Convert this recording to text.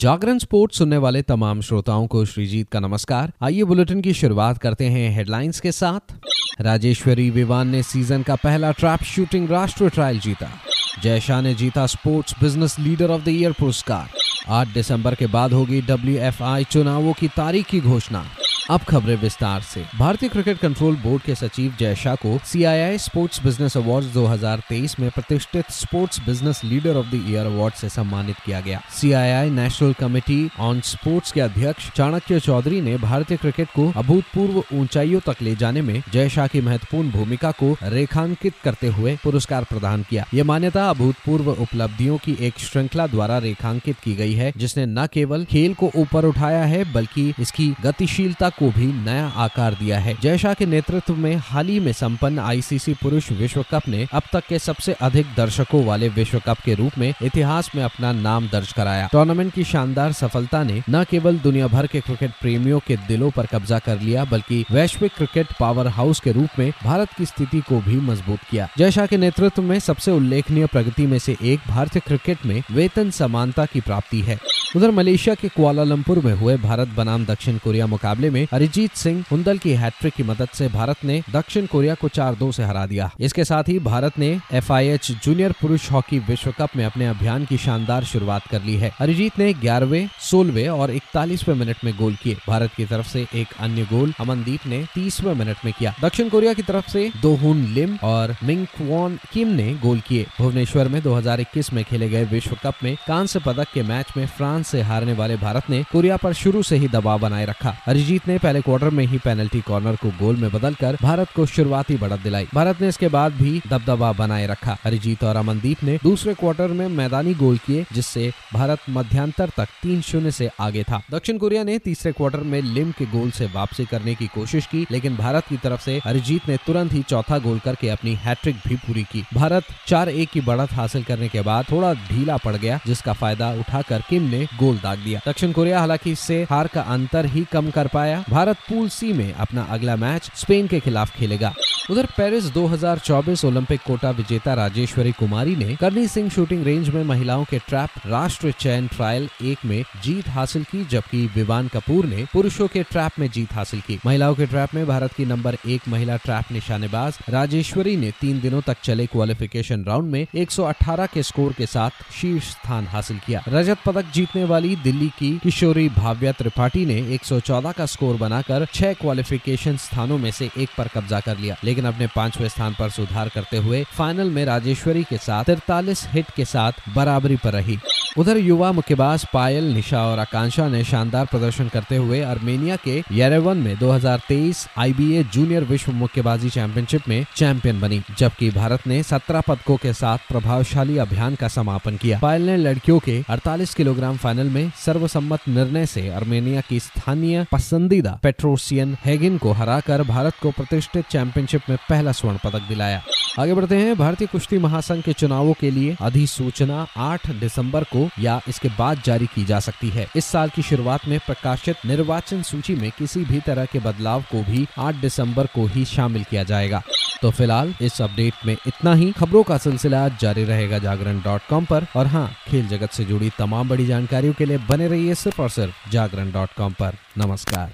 जागरण sports सुनने वाले तमाम श्रोताओं को श्रीजीत का नमस्कार। आइए बुलेटिन की शुरुआत करते हैं हेडलाइंस के साथ। राजेश्वरी विवान ने सीज़न का पहला ट्रैप शूटिंग राष्ट्रीय ट्रायल जीता। जय शाह ने जीता sports business leader of the year पुरस्कार। 8 दिसंबर के बाद होगी WFI चुनावों की तारीख की घोषणा। अब खबरें विस्तार से। भारतीय क्रिकेट कंट्रोल बोर्ड के सचिव जय शाह को सीआईआई स्पोर्ट्स बिज़नेस अवार्ड 2023 में प्रतिष्ठित sports business leader of the year award से सम्मानित किया गया। CII national committee on sports के अध्यक्ष चाणक्य चौधरी ने भारतीय क्रिकेट को अभूतपूर्व ऊंचाइयों तक ले जाने में जय शाह की महत्वपूर्ण भूमिका को रेखांकित करते हुए पुरस्कार प्रदान किया। यह मान्यता अभूतपूर्व उपलब्धियों की एक श्रृंखला द्वारा रेखांकित की गई है, जिसने न केवल खेल को ऊपर उठाया है, बल्कि इसकी गतिशीलता को भी नया आकार दिया है। जय शाह के नेतृत्व में हाल ही में संपन्न आईसीसी पुरुष विश्व कप ने अब तक के सबसे अधिक दर्शकों वाले विश्व कप के रूप में इतिहास में अपना नाम दर्ज कराया। टूर्नामेंट की शानदार सफलता ने न केवल दुनिया भर के क्रिकेट प्रेमियों के दिलों पर कब्जा कर लिया, बल्कि वैश्विक क्रिकेट पावर हाउस के रूप में भारत की स्थिति को भी मज़बूत किया। जय शाह के नेतृत्व में सबसे उल्लेखनीय प्रगति में से एक भारतीय क्रिकेट में वेतन समानता की प्राप्ति है। उधर मलेशिया के कुआलालंपुर में हुए भारत बनाम दक्षिण कोरिया मुकाबले में अरिजीत सिंह हुंदल की हैट्रिक की मदद से भारत ने दक्षिण कोरिया को चार दो से हरा दिया। इसके साथ ही भारत ने एफआईएच जूनियर पुरुष हॉकी विश्व कप में अपने अभियान की शानदार शुरुआत कर ली है। अरिजीत ने ग्यारहवे सोलवे और इकतालीसवे मिनट में गोल किए। भारत की तरफ़ से एक अन्य गोल अमनदीप ने तीसवे मिनट में किया। दक्षिण कोरिया की तरफ़ से दोहुन लिम और मिंग क्वॉन किम ने गोल किए। भुवनेश्वर में 2021 में खेले गए विश्व कप में कांस्य पदक के मैच में फ्रांस से हारने वाले भारत ने कोरिया पर शुरू से ही दबाव बनाए रखा। अरिजीत ने पहले क्वार्टर में ही पेनल्टी कॉर्नर को गोल में बदलकर भारत को शुरुआती बढ़त दिलाई। भारत ने इसके बाद भी दबदबा बनाए रखा। अरिजीत और अमनदीप ने दूसरे क्वार्टर में मैदानी गोल किए, जिससे भारत मध्यांतर तक तीन शून्य से आगे था। दक्षिण कोरिया ने तीसरे क्वार्टर में लिम के गोल से वापसी करने की कोशिश की, लेकिन भारत की तरफ़ से अरिजीत ने तुरंत ही चौथा गोल करके अपनी हैट्रिक भी पूरी की। भारत चार एक की बढ़त हासिल करने के बाद थोड़ा ढीला पड़ गया, जिसका फ़ायदा उठाकर किम ने गोल दाग दिया। दक्षिण कोरिया हालाँकि इससे हार का अंतर ही कम कर पाया। भारत पूल सी में अपना अगला मैच स्पेन के खिलाफ खेलेगा। उधर पेरिस 2024 ओलंपिक कोटा विजेता राजेश्वरी कुमारी ने करनी सिंह शूटिंग रेंज में महिलाओं के ट्रैप राष्ट्र चयन ट्रायल एक में जीत हासिल की, जबकि विवान कपूर ने पुरुषों के ट्रैप में जीत हासिल की। महिलाओं के ट्रैप में भारत की नंबर एक महिला ट्रैप निशानेबाज राजेश्वरी ने तीन दिनों तक चले क्वालिफिकेशन राउंड में 118 के स्कोर के साथ शीर्ष स्थान हासिल किया। रजत पदक जीतने वाली दिल्ली की किशोरी भाव्या त्रिपाठी ने 114 का स्कोर बनाकर छह क्वालिफिकेशन स्थानों में से एक पर कब्जा कर लिया। लेकिन अपने पाँचवें स्थान पर सुधार करते हुए फाइनल में राजेश्वरी के साथ तिरतालीस हिट के साथ बराबरी पर रही। उधर युवा मुक्केबाज पायल, निशा और आकांक्षा ने शानदार प्रदर्शन करते हुए अर्मेनिया के येरेवन में 2023 आईबीए जूनियर विश्व मुक्केबाजी चैंपियनशिप में चैंपियन बनी, जबकि भारत ने 17 पदकों के साथ प्रभावशाली अभियान का समापन किया। पायल ने लड़कियों के 48 किलोग्राम फाइनल में सर्वसम्मत निर्णय से अर्मेनिया की स्थानीय पसंदीदा पेट्रोसियन हेगिन को हराकर भारत को प्रतिष्ठित चैंपियनशिप में पहला स्वर्ण पदक दिलाया। आगे बढ़ते हैं, भारतीय कुश्ती महासंघ के चुनावों के लिए अधिसूचना 8 दिसंबर को या इसके बाद जारी की जा सकती है। इस साल की शुरुआत में प्रकाशित निर्वाचन सूची में किसी भी तरह के बदलाव को भी 8 दिसंबर को ही शामिल किया जाएगा। तो फ़िलहाल इस अपडेट में इतना ही। खबरों का सिलसिला जारी रहेगा जागरण डॉट कॉम पर। और हाँ खेल जगत से जुड़ी तमाम बड़ी जानकारियों के लिए बने रहिए सिर्फ़ और सिर्फ़ जागरण डॉट कॉम पर। नमस्कार।